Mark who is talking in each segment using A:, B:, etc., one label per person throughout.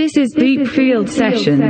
A: This is Deep Field Session.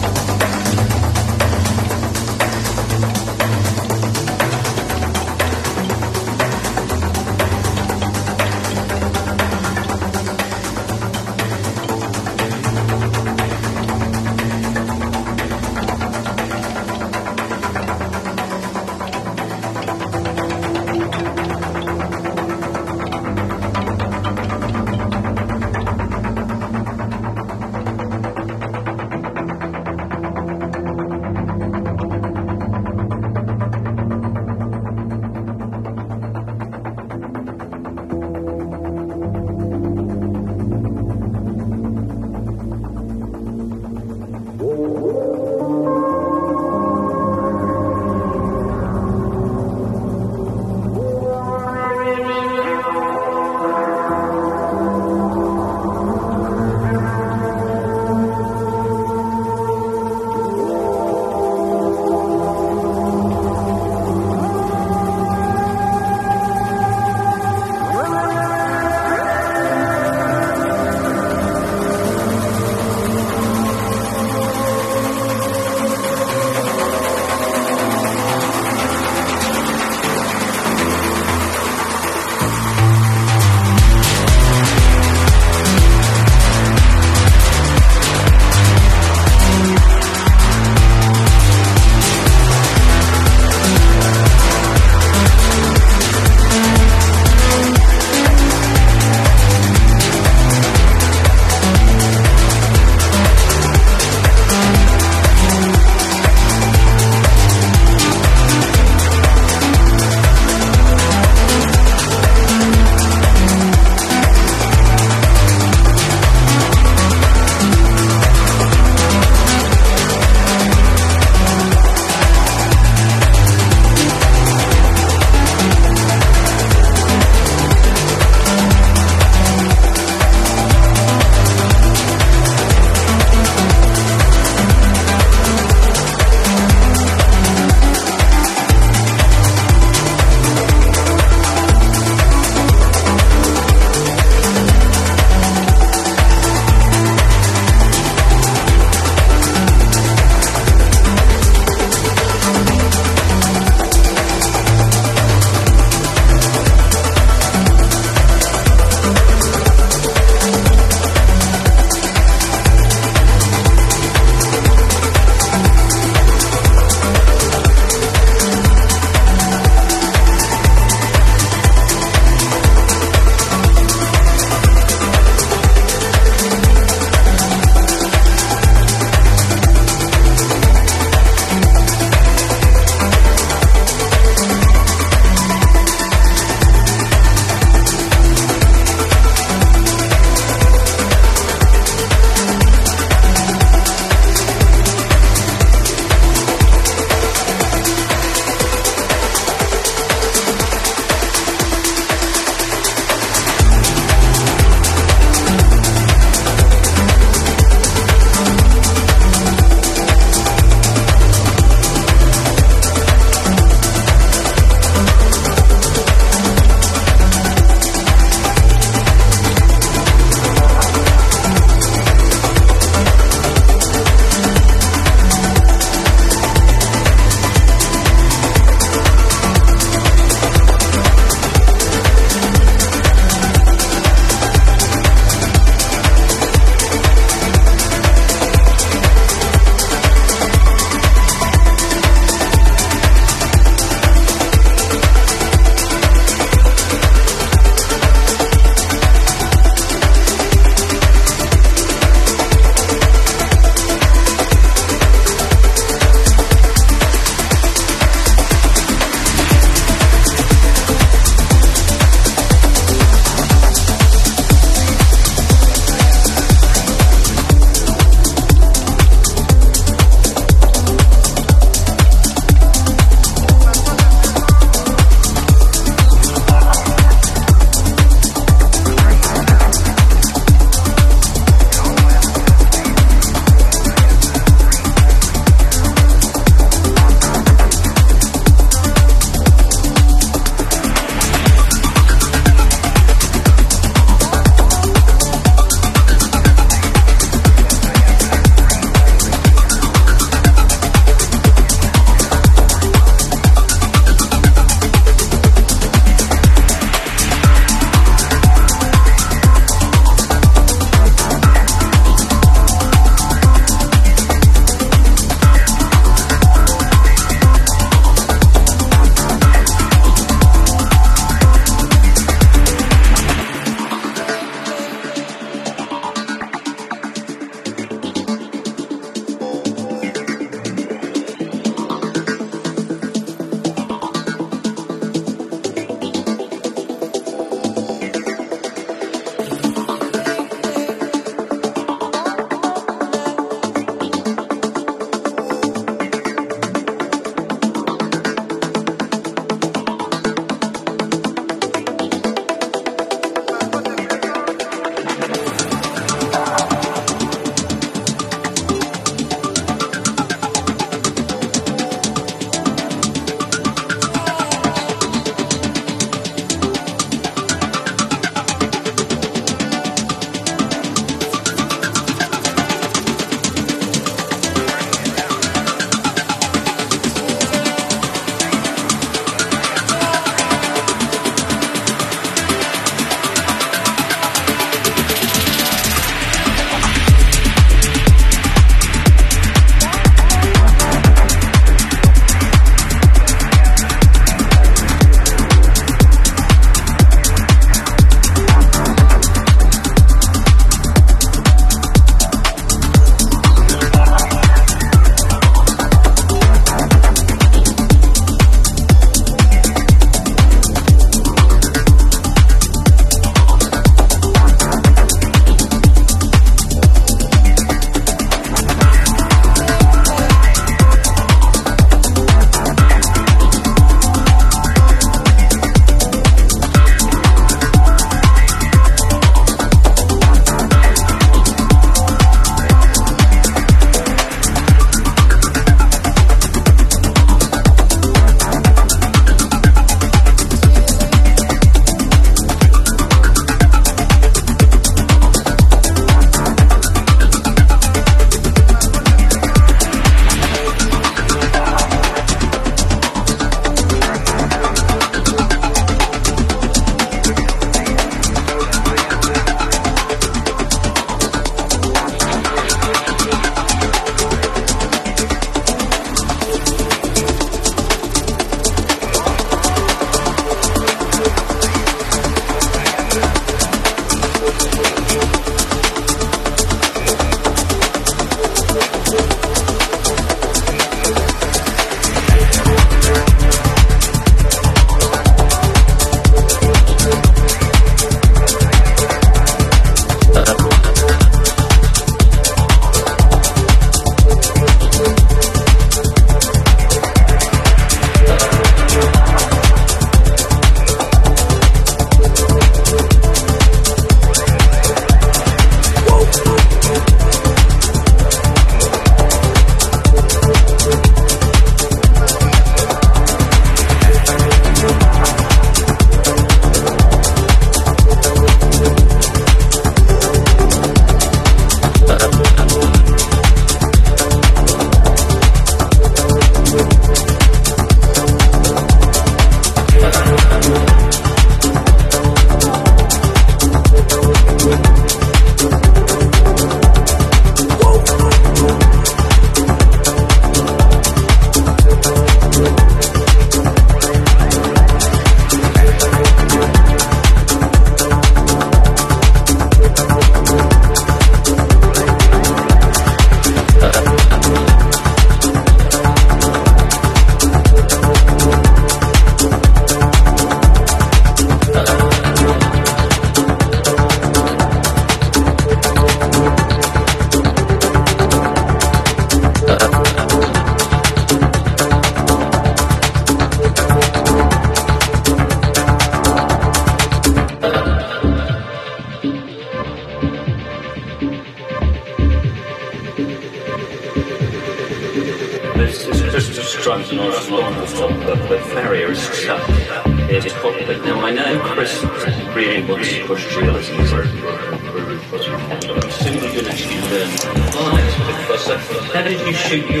B: siempre